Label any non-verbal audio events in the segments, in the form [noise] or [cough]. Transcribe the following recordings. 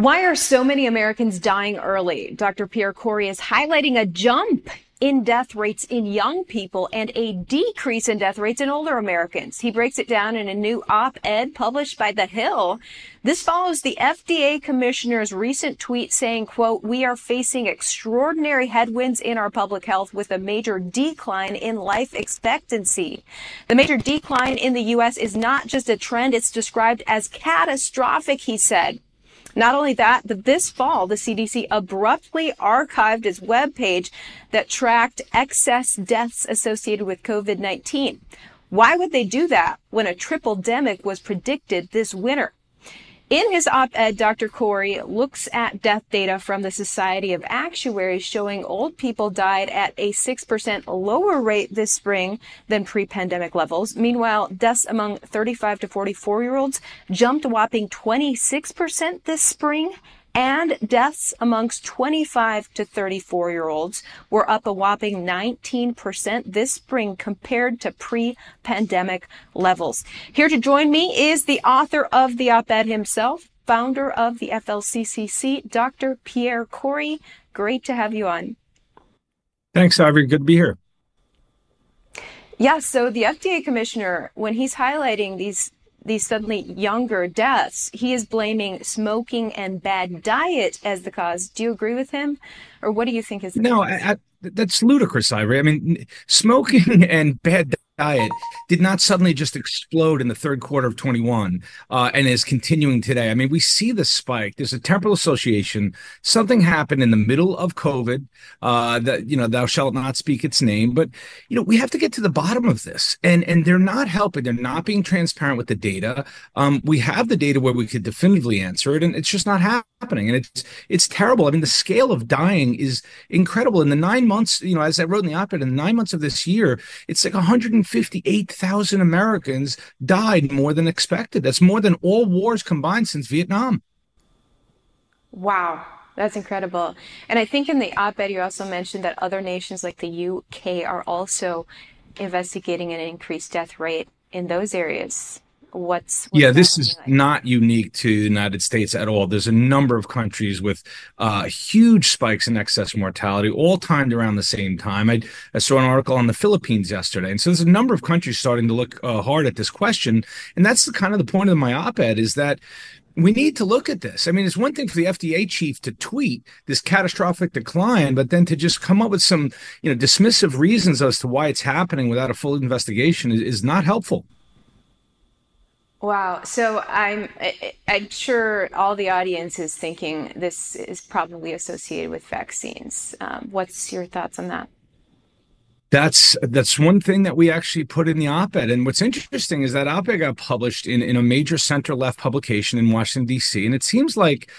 Why are so many Americans dying early? Dr. Pierre Kory is highlighting a jump in death rates in young people and a decrease in death rates in older Americans. He breaks it down in a new op-ed published by The Hill. This follows the FDA commissioner's recent tweet saying, quote, we are facing extraordinary headwinds in our public health with a major decline in life expectancy. The major decline in the U.S. is not just a trend. It's described as catastrophic, he said. Not only that, but this fall, the CDC abruptly archived its webpage that tracked excess deaths associated with COVID-19. Why would they do that when a triple demic was predicted this winter? In his op-ed, Dr. Kory looks at death data from the Society of Actuaries showing old people died at a 6% lower rate this spring than pre-pandemic levels. Meanwhile, deaths among 35 to 44 year olds jumped a whopping 26% this spring and deaths amongst 25 to 34 year olds were up a whopping 19% this spring compared to pre-pandemic levels. Here to join me is the author of the op-ed himself, founder of the FLCCC, Dr. Pierre Kory. Great to have you on. Thanks, Ivory. Good to be here. Yeah, so the FDA commissioner, when he's highlighting these these suddenly younger deaths, he is blaming smoking and bad diet as the cause. Do you agree with him, or what do you think is? no, I, I, that's ludicrous, Ivory. I mean, smoking [laughs] and bad diet did not suddenly just explode in the third quarter of 21 uh, and is continuing today. I mean, we see the spike. There's a temporal association. Something happened in the middle of COVID uh, that, you know, thou shalt not speak its name. But, you know, we have to get to the bottom of this. And, and they're not helping. They're not being transparent with the data. Um, we have the data where we could definitively answer it, and it's just not happening. And it's, it's terrible. I mean, the scale of dying is incredible. In the nine months, you know, as I wrote in the op ed, in the nine months of this year, it's like 158,000 Americans died more than expected. That's more than all wars combined since Vietnam. Wow. That's incredible. And I think in the op ed, you also mentioned that other nations like the UK are also investigating an increased death rate in those areas what's, what's yeah this is like? not unique to the united states at all there's a number of countries with uh, huge spikes in excess mortality all timed around the same time I, I, saw an article on the philippines yesterday and so there's a number of countries starting to look uh, hard at this question and that's the kind of the point of my op-ed is that we need to look at this. I mean, it's one thing for the FDA chief to tweet this catastrophic decline, but then to just come up with some, you know, dismissive reasons as to why it's happening without a full investigation is, is not helpful. Wow. So I'm I'm sure all the audience is thinking this is probably associated with vaccines. Um, what's your thoughts on that? That's that's one thing that we actually put in the op-ed. And what's interesting is that op-ed got published in, in a major center left publication in Washington, D.C. And it seems like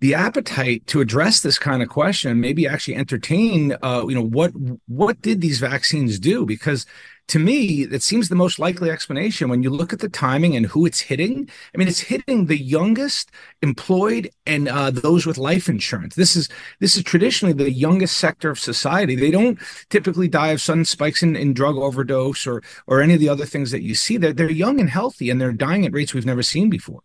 the appetite to address this kind of question, maybe actually entertain, uh, you know, what what did these vaccines do? Because to me, that seems the most likely explanation when you look at the timing and who it's hitting. I mean, it's hitting the youngest employed and uh, those with life insurance. This is this is traditionally the youngest sector of society. They don't typically die of sudden spikes in, in drug overdose or or any of the other things that you see. They're they're young and healthy, and they're dying at rates we've never seen before.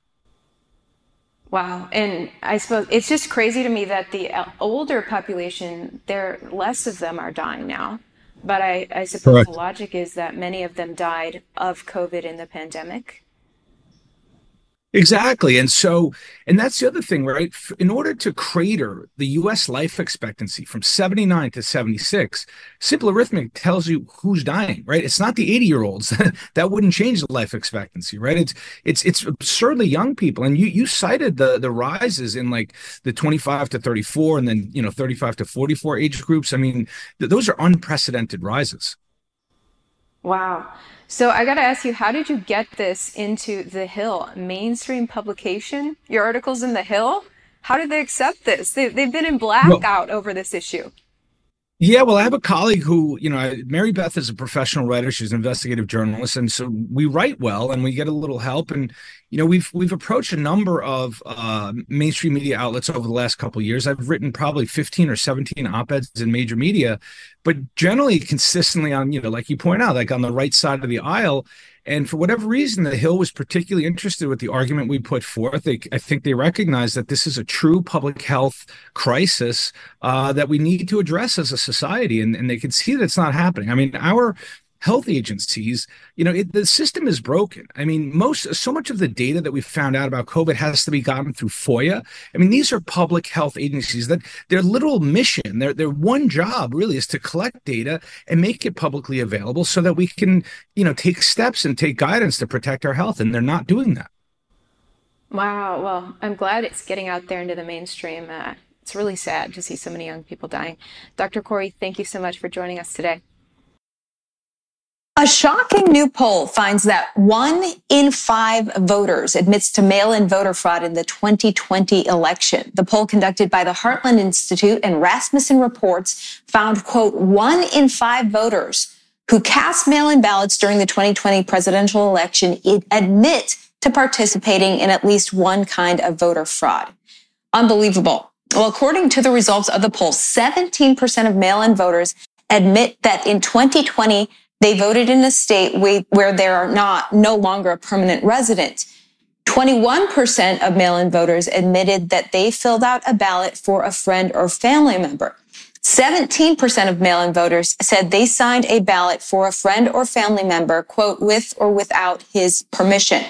Wow. And I suppose it's just crazy to me that the older population, there less of them are dying now. But I, I suppose Correct. the logic is that many of them died of COVID in the pandemic. Exactly. And so, and that's the other thing, right? In order to crater the US life expectancy from 79 to 76, simple arithmetic tells you who's dying, right? It's not the 80 year olds [laughs] that wouldn't change the life expectancy, right? It's, it's, it's absurdly young people. And you, you cited the, the rises in like the 25 to 34 and then, you know, 35 to 44 age groups. I mean, th- those are unprecedented rises. Wow. So I got to ask you, how did you get this into The Hill, mainstream publication? Your articles in The Hill? How did they accept this? They, have been in blackout well, over this issue. Yeah, well, I have a colleague who, you know, Mary Beth is a professional writer. She's an investigative journalist. And so we write well and we get a little help. And, you know, we've we've approached a number of uh, mainstream media outlets over the last couple years. I've written probably 15 or 17 op-eds in major media, but generally consistently on, you know, like you point out, like on the right side of the aisle. And for whatever reason, the Hill was particularly interested with the argument we put forth. They, I think they recognize that this is a true public health crisis uh, that we need to address as a society, and, and they can see that it's not happening. I mean, our health agencies, you know, it, the system is broken. I mean, most so much of the data that we found out about COVID has to be gotten through FOIA. I mean, these are public health agencies that their little mission, their their one job really is to collect data and make it publicly available so that we can, you know, take steps and take guidance to protect our health, and they're not doing that. Wow. Well, I'm glad it's getting out there into the mainstream. Uh, it's really sad to see so many young people dying. Dr. Kory, thank you so much for joining us today. A shocking new poll finds that one in five voters admits to mail-in voter fraud in the 2020 election. The poll conducted by the Heartland Institute and Rasmussen Reports found, quote, one in five voters who cast mail-in ballots during the 2020 presidential election admit to participating in at least one kind of voter fraud. Unbelievable. Well, according to the results of the poll, 17% of mail-in voters admit that in 2020 they voted in a state where they are not no longer a permanent resident. 21% of mail-in voters admitted that they filled out a ballot for a friend or family member. 17% of mail-in voters said they signed a ballot for a friend or family member, quote, with or without his permission.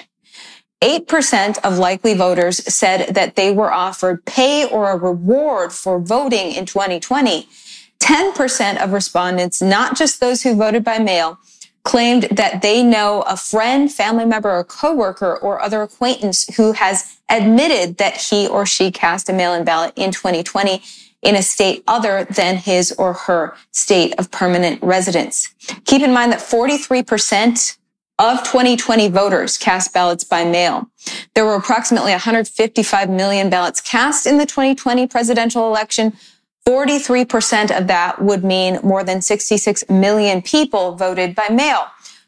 8% of likely voters said that they were offered pay or a reward for voting in 2020. 10% of respondents, not just those who voted by mail, claimed that they know a friend, family member, or coworker or other acquaintance who has admitted that he or she cast a mail-in ballot in 2020 in a state other than his or her state of permanent residence. Keep in mind that 43% of 2020 voters cast ballots by mail. There were approximately 155 million ballots cast in the 2020 presidential election, 43% of that would mean more than 66 million people voted by mail.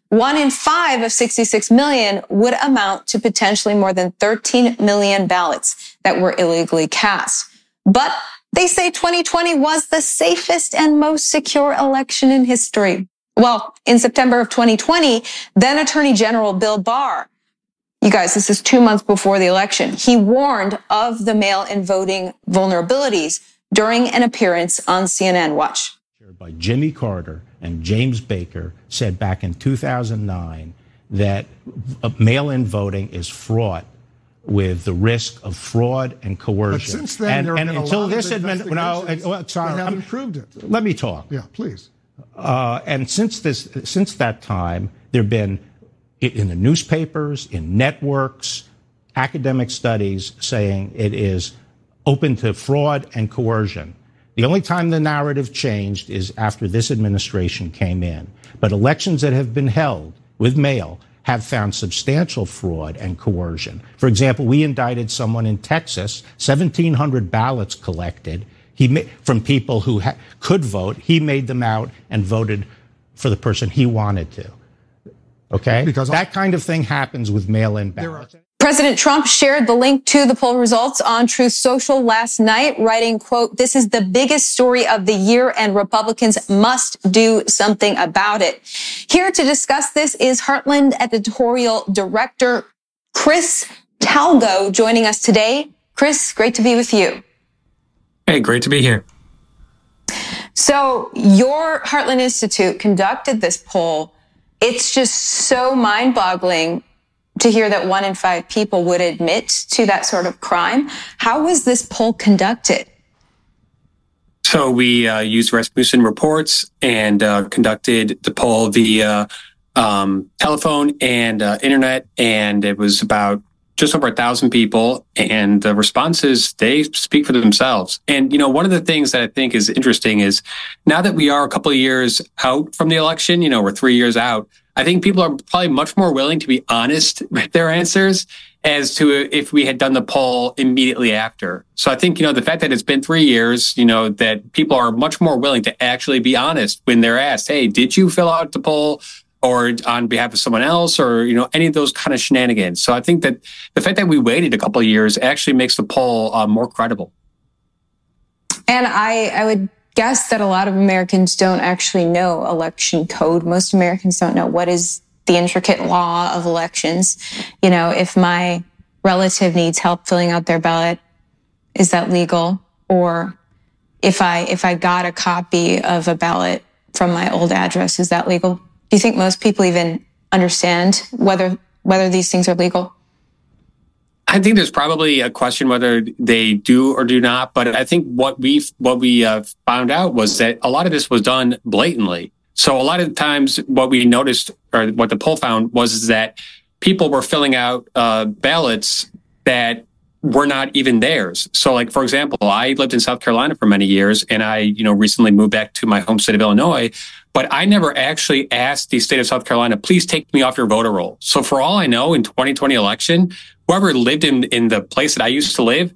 One in five of 66 million would amount to potentially more than 13 million ballots that were illegally cast. But they say 2020 was the safest and most secure election in history. Well, in September of 2020, then Attorney General Bill Barr you guys, this is two months before the election. He warned of the mail in voting vulnerabilities during an appearance on CNN. Watch. By Jimmy Carter and James Baker said back in 2009 that mail in voting is fraught with the risk of fraud and coercion. But since then, and, and until this administration, no, well, sorry, haven't proved it. Let me talk. Yeah, please. Uh, and since this, since that time, there have been in the newspapers, in networks, academic studies saying it is open to fraud and coercion. The only time the narrative changed is after this administration came in. But elections that have been held with mail have found substantial fraud and coercion. For example, we indicted someone in Texas, 1,700 ballots collected he from people who ha- could vote. He made them out and voted for the person he wanted to. Okay? Because that kind of thing happens with mail in ballots. President Trump shared the link to the poll results on Truth Social last night, writing, quote, this is the biggest story of the year and Republicans must do something about it. Here to discuss this is Heartland editorial director Chris Talgo joining us today. Chris, great to be with you. Hey, great to be here. So your Heartland Institute conducted this poll. It's just so mind boggling to hear that one in five people would admit to that sort of crime. How was this poll conducted? So we uh, used Rasmussen reports and uh, conducted the poll via um, telephone and uh, internet, and it was about just over a thousand people, and the responses they speak for themselves. And you know, one of the things that I think is interesting is now that we are a couple of years out from the election, you know, we're three years out. I think people are probably much more willing to be honest [laughs] with their answers as to if we had done the poll immediately after. So I think, you know, the fact that it's been three years, you know, that people are much more willing to actually be honest when they're asked, Hey, did you fill out the poll? or on behalf of someone else or you know any of those kind of shenanigans. So I think that the fact that we waited a couple years actually makes the poll uh, more credible. And I, I would guess that a lot of Americans don't actually know election code. Most Americans don't know what is the intricate law of elections. You know, if my relative needs help filling out their ballot, is that legal? Or if I if I got a copy of a ballot from my old address, is that legal? Do you think most people even understand whether whether these things are legal? I think there's probably a question whether they do or do not, but I think what we what we uh, found out was that a lot of this was done blatantly. So a lot of times, what we noticed or what the poll found was that people were filling out uh, ballots that were not even theirs. So, like for example, I lived in South Carolina for many years, and I, you know, recently moved back to my home state of Illinois. But I never actually asked the state of South Carolina, please take me off your voter roll. So, for all I know, in 2020 election, whoever lived in in the place that I used to live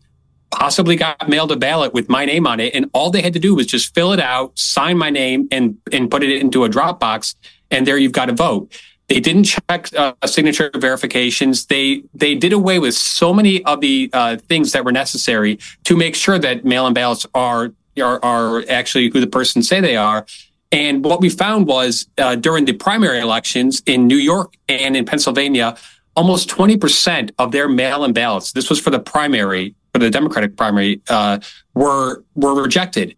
possibly got mailed a ballot with my name on it, and all they had to do was just fill it out, sign my name, and and put it into a drop box, and there you've got a vote. They didn't check uh, signature verifications. They they did away with so many of the uh, things that were necessary to make sure that mail-in ballots are are, are actually who the person say they are. And what we found was uh, during the primary elections in New York and in Pennsylvania, almost 20% of their mail-in ballots, this was for the primary, for the Democratic primary, uh, were were rejected.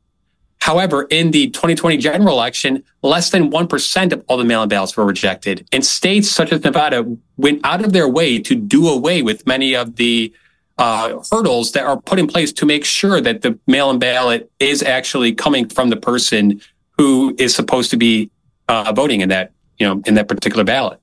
However, in the 2020 general election, less than 1% of all the mail in ballots were rejected. And states such as Nevada went out of their way to do away with many of the uh, hurdles that are put in place to make sure that the mail in ballot is actually coming from the person who is supposed to be uh, voting in that, you know, in that particular ballot.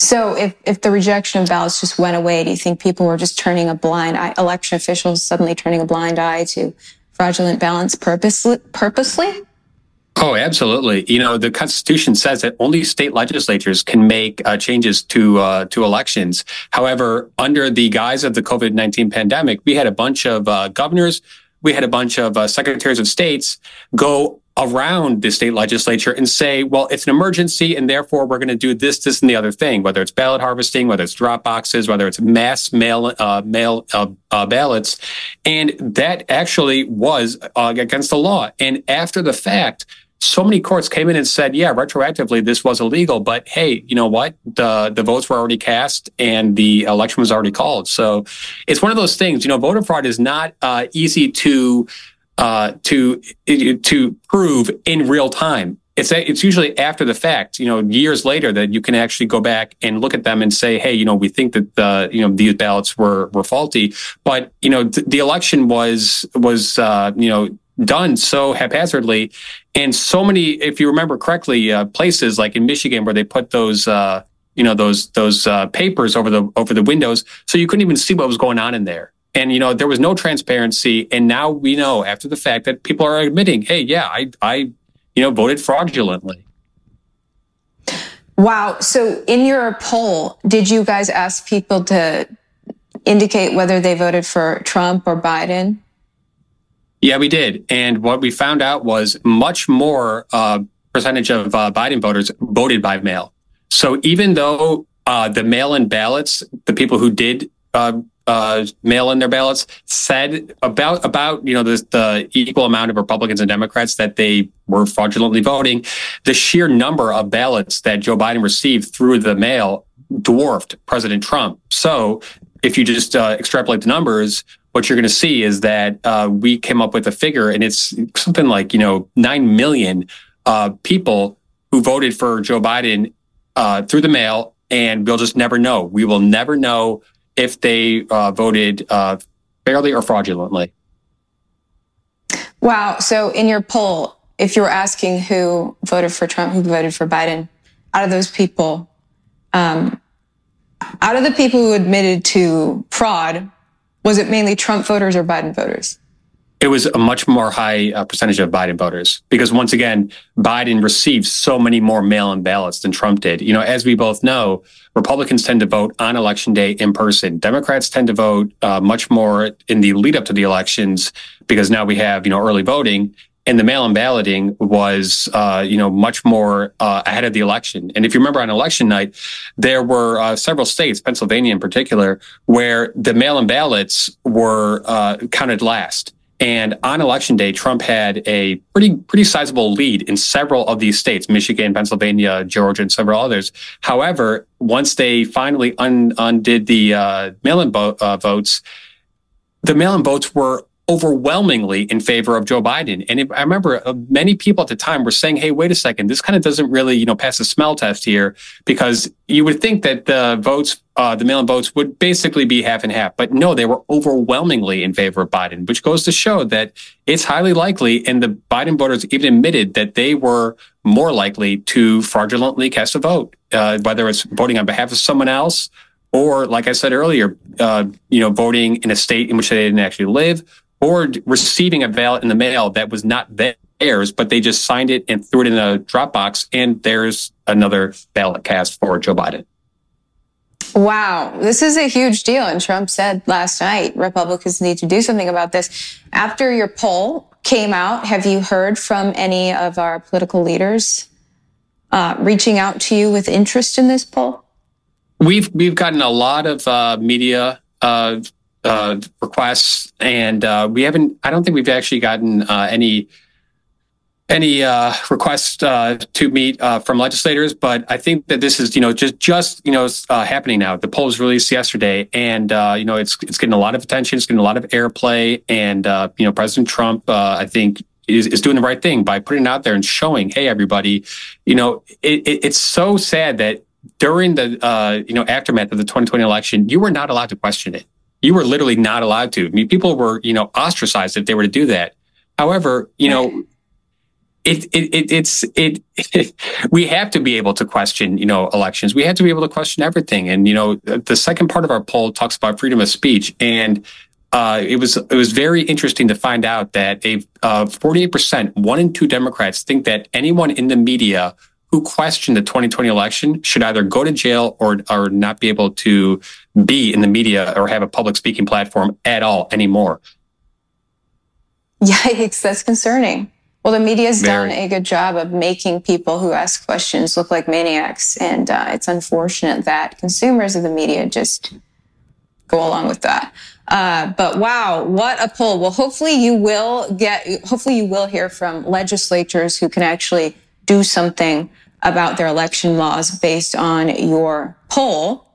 So if, if the rejection of ballots just went away, do you think people were just turning a blind eye, election officials suddenly turning a blind eye to fraudulent ballots purposely? purposely? Oh, absolutely. You know, the Constitution says that only state legislatures can make uh, changes to uh, to elections. However, under the guise of the COVID nineteen pandemic, we had a bunch of uh, governors, we had a bunch of uh, secretaries of states go around the state legislature and say, well, it's an emergency and therefore we're going to do this, this, and the other thing, whether it's ballot harvesting, whether it's drop boxes, whether it's mass mail, uh, mail uh, uh, ballots. And that actually was uh, against the law. And after the fact, so many courts came in and said, yeah, retroactively, this was illegal. But hey, you know what? The, the votes were already cast and the election was already called. So it's one of those things, you know, voter fraud is not uh, easy to uh, to to prove in real time. It's it's usually after the fact, you know, years later that you can actually go back and look at them and say, hey, you know, we think that the you know these ballots were were faulty, but you know th- the election was was uh, you know done so haphazardly, and so many, if you remember correctly, uh, places like in Michigan where they put those. Uh, you know those those uh, papers over the over the windows, so you couldn't even see what was going on in there. And, you know, there was no transparency. And now we know after the fact that people are admitting, hey, yeah, I, I, you know, voted fraudulently. Wow. So in your poll, did you guys ask people to indicate whether they voted for Trump or Biden? Yeah, we did. And what we found out was much more uh, percentage of uh, Biden voters voted by mail. So even though uh, the mail in ballots, the people who did uh, mail in their ballots said about about you know the, the equal amount of Republicans and Democrats that they were fraudulently voting. The sheer number of ballots that Joe Biden received through the mail dwarfed President Trump. So if you just uh, extrapolate the numbers, what you're going to see is that uh, we came up with a figure, and it's something like you know nine million uh, people who voted for Joe Biden uh, through the mail, and we'll just never know. We will never know if they uh, voted uh, fairly or fraudulently. Wow. So in your poll, if you were asking who voted for Trump, who voted for Biden, out of those people, um, out of the people who admitted to fraud, was it mainly Trump voters or Biden voters? It was a much more high uh, percentage of Biden voters because once again, Biden received so many more mail-in ballots than Trump did. You know, as we both know, Republicans tend to vote on election day in person. Democrats tend to vote uh, much more in the lead up to the elections because now we have, you know, early voting. and the mail-in balloting was, uh, you know, much more uh, ahead of the election. And if you remember on election night, there were uh, several states, Pennsylvania in particular, where the mail-in ballots were uh, counted last. And on election day, Trump had a pretty pretty sizable lead in several of these states, Michigan, Pennsylvania, Georgia, and several others. However, once they finally un- undid the uh, mail-in uh, votes, the mail-in votes were overwhelmingly in favor of Joe Biden. And it, I remember uh, many people at the time were saying, "Hey, wait a second, this kind of doesn't really, you know, pass the smell test here," because you would think that the votes, uh, the mail-in votes, would basically be half and half. But no, they were overwhelmingly in favor of Biden, which goes to show that it's highly likely, and the Biden voters even admitted that they were more likely to fraudulently cast a vote, uh, whether it's voting on behalf of someone else. Or, like I said earlier, uh, you know, voting in a state in which they didn't actually live, or receiving a ballot in the mail that was not theirs, but they just signed it and threw it in a Dropbox, and there's another ballot cast for Joe Biden. Wow, this is a huge deal. And Trump said last night Republicans need to do something about this. After your poll came out, have you heard from any of our political leaders uh, reaching out to you with interest in this poll? We've we've gotten a lot of uh, media uh, uh, requests, and uh, we haven't. I don't think we've actually gotten uh, any any uh, requests uh, to meet uh, from legislators. But I think that this is, you know, just just you know happening now. The poll was released yesterday, and you know, it's it's getting a lot of attention. It's getting a lot of airplay, and you know, President Trump, I think. Is, is doing the right thing by putting it out there and showing, hey, everybody, you know, it, it, it's so sad that during the you know aftermath of the 2020 election, you were not allowed to question it you were literally not allowed to. I mean, people were, you know, ostracized if they were to do that. However, you know, it, it, it it's it, it, [laughs] we have to be able to question you know elections we have to be able to question everything and you know the second part of our poll talks about freedom of speech and uh, it was it was very interesting to find out that a uh, 48% one in two democrats think that anyone in the media who questioned the 2020 election should either go to jail or or not be able to be in the media or have a public speaking platform at all anymore. Yikes, that's concerning. Well, the media's Very. done a good job of making people who ask questions look like maniacs, and uh, it's unfortunate that consumers of the media just go along with that. Uh, but wow, what a pull! Well, hopefully you will get. Hopefully you will hear from legislatures who can actually do something about their election laws based on your poll.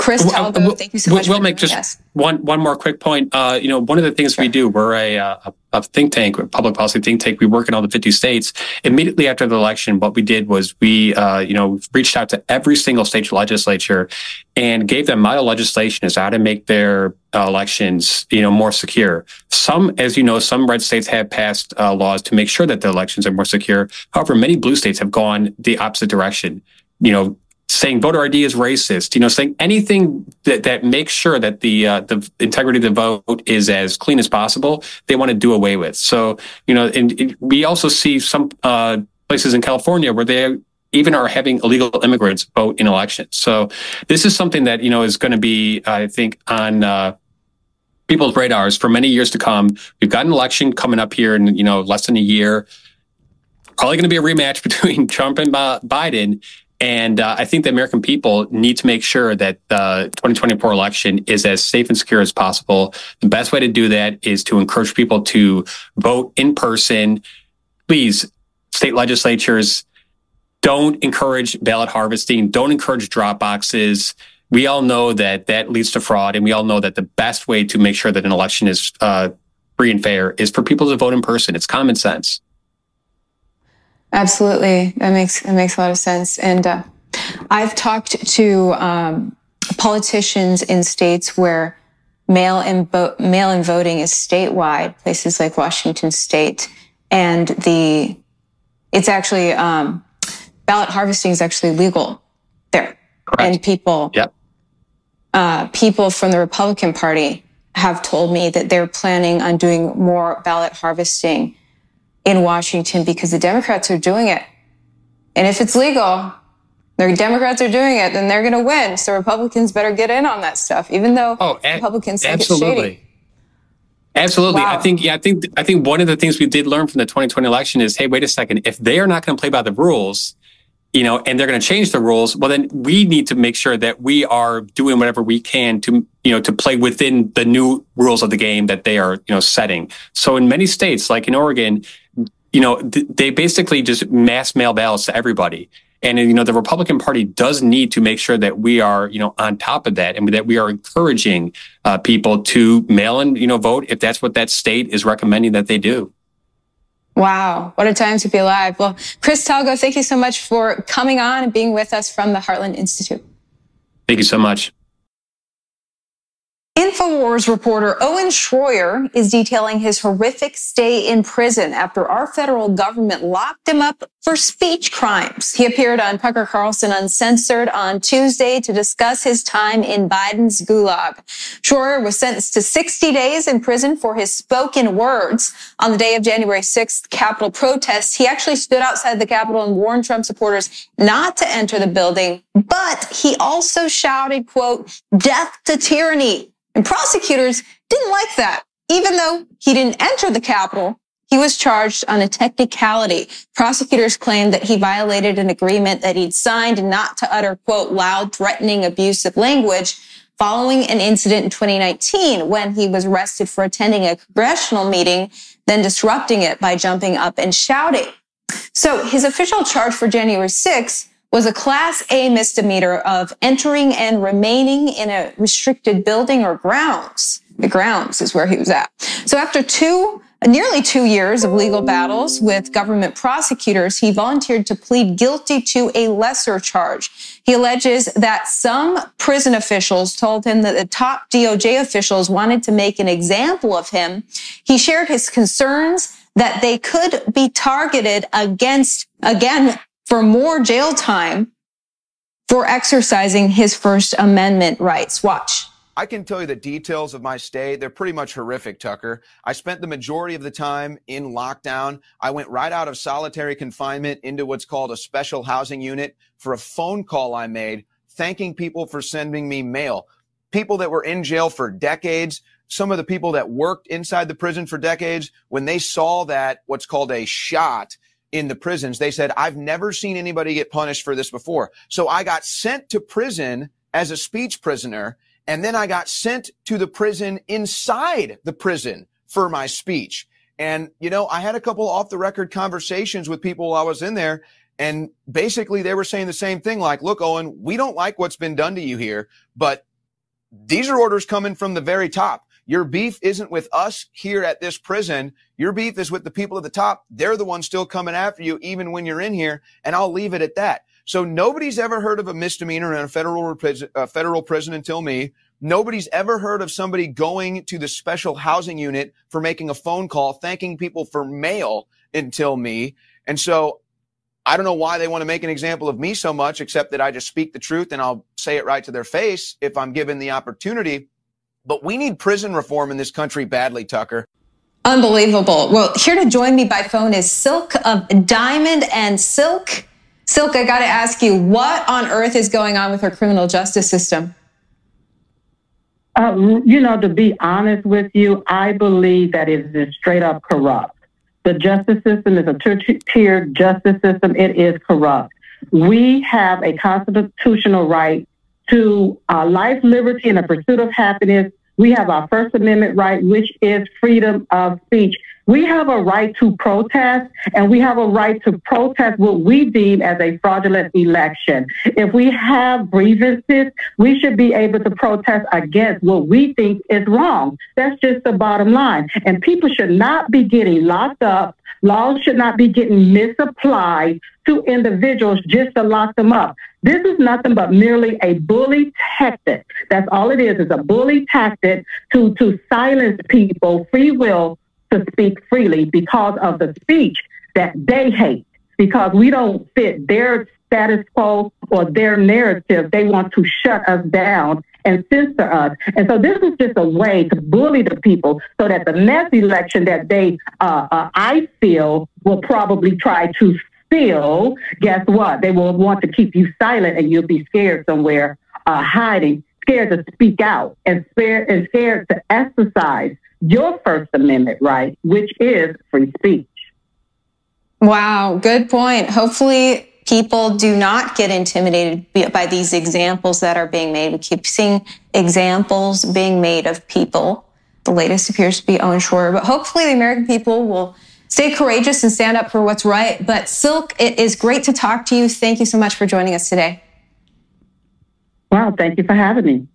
Chris Talgo, well, thank you so much. We'll make just one one more quick point. Uh, you know, one of the things sure. we do, we're a, uh, a think tank, a public policy think tank. We work in all the 50 states. Immediately after the election, what we did was we, uh, you know, reached out to every single state legislature and gave them model legislation as how to make their uh, elections, you know, more secure. Some, as you know, some red states have passed uh, laws to make sure that the elections are more secure. However, many blue states have gone the opposite direction. You know, saying voter ID is racist, you know, saying anything that, that makes sure that the uh, the integrity of the vote is as clean as possible, they want to do away with. So, you know, and, and we also see some uh, places in California where they even are having illegal immigrants vote in elections. So, this is something that you know is going to be, I think, on. Uh, people's radars for many years to come. We've got an election coming up here in you know less than a year. Probably going to be a rematch [laughs] between Trump and Biden, and uh, I think the American people need to make sure that the 2024 election is as safe and secure as possible. The best way to do that is to encourage people to vote in person. Please, state legislatures, don't encourage ballot harvesting. Don't encourage drop boxes. We all know that that leads to fraud, and we all know that the best way to make sure that an election is uh, free and fair is for people to vote in person. It's common sense. Absolutely, that makes that makes a lot of sense. And uh, I've talked to um, politicians in states where mail-in vo- mail-in voting is statewide, places like Washington State, and the it's actually um, ballot harvesting is actually legal there, Correct. and people yep. uh, people from the Republican Party have told me that they're planning on doing more ballot harvesting in Washington because the Democrats are doing it. And if it's legal, the Democrats are doing it, then they're going to win. So Republicans better get in on that stuff, even though oh, Republicans absolutely. it's shady. Absolutely. Wow. I think yeah, I think I think one of the things we did learn from the 2020 election is hey, wait a second, if they are not going to play by the rules, you know, and they're going to change the rules, well then we need to make sure that we are doing whatever we can to you know to play within the new rules of the game that they are, you know, setting. So in many states like in Oregon, you know, th- they basically just mass mail ballots to everybody. And you know, the Republican Party does need to make sure that we are, you know, on top of that, and that we are encouraging uh, people to mail in, you know, vote if that's what that state is recommending that they do. Wow, what a time to be alive! Well, Chris Talgo, thank you so much for coming on and being with us from the Heartland Institute. Thank you so much. InfoWars reporter Owen Schroyer is detailing his horrific stay in prison after our federal government locked him up for speech crimes. He appeared on Tucker Carlson Uncensored on Tuesday to discuss his time in Biden's gulag. Schroyer was sentenced to 60 days in prison for his spoken words. On the day of January 6th Capitol protests, he actually stood outside the Capitol and warned Trump supporters not to enter the building, but he also shouted, quote, death to tyranny and prosecutors didn't like that. Even though he didn't enter the Capitol, he was charged on a technicality. Prosecutors claimed that he violated an agreement that he'd signed not to utter, quote, loud, threatening, abusive language following an incident in 2019 when he was arrested for attending a congressional meeting, then disrupting it by jumping up and shouting. So his official charge for January 6th was a class A misdemeanor of entering and remaining in a restricted building or grounds. The grounds is where he was at. So after two, nearly two years of legal battles with government prosecutors, he volunteered to plead guilty to a lesser charge. He alleges that some prison officials told him that the top DOJ officials wanted to make an example of him. He shared his concerns that they could be targeted against, again, for more jail time for exercising his First Amendment rights. Watch. I can tell you the details of my stay. They're pretty much horrific, Tucker. I spent the majority of the time in lockdown. I went right out of solitary confinement into what's called a special housing unit for a phone call I made, thanking people for sending me mail. People that were in jail for decades, some of the people that worked inside the prison for decades, when they saw that what's called a shot in the prisons, they said, I've never seen anybody get punished for this before. So I got sent to prison as a speech prisoner. And then I got sent to the prison inside the prison for my speech. And, you know, I had a couple off the record conversations with people while I was in there. And basically they were saying the same thing like, look, Owen, we don't like what's been done to you here, but these are orders coming from the very top. Your beef isn't with us here at this prison. Your beef is with the people at the top. They're the ones still coming after you, even when you're in here. And I'll leave it at that. So nobody's ever heard of a misdemeanor in a federal, federal prison until me. Nobody's ever heard of somebody going to the special housing unit for making a phone call, thanking people for mail until me. And so I don't know why they want to make an example of me so much, except that I just speak the truth and I'll say it right to their face if I'm given the opportunity. But we need prison reform in this country badly, Tucker. Unbelievable. Well, here to join me by phone is Silk of Diamond and Silk. Silk, I got to ask you, what on earth is going on with our criminal justice system? Uh, you know, to be honest with you, I believe that it is straight up corrupt. The justice system is a two-tiered justice system. It is corrupt. We have a constitutional right to uh, life, liberty, and the pursuit of happiness. We have our First Amendment right, which is freedom of speech. We have a right to protest, and we have a right to protest what we deem as a fraudulent election. If we have grievances, we should be able to protest against what we think is wrong. That's just the bottom line. And people should not be getting locked up. Laws should not be getting misapplied to individuals just to lock them up. This is nothing but merely a bully tactic. That's all it is, is a bully tactic to, to silence people free will to speak freely because of the speech that they hate, because we don't fit their status quo or their narrative. They want to shut us down and censor us. And so this is just a way to bully the people so that the next election that they, uh, uh, I feel, will probably try to still, guess what? They will want to keep you silent and you'll be scared somewhere, uh, hiding, scared to speak out and scared, and scared to exercise your First Amendment right, which is free speech. Wow, good point. Hopefully, people do not get intimidated by these examples that are being made. We keep seeing examples being made of people. The latest appears to be Owen Schroyer, but hopefully, the American people will stay courageous and stand up for what's right. But Silk, it is great to talk to you. Thank you so much for joining us today. Wow, thank you for having me.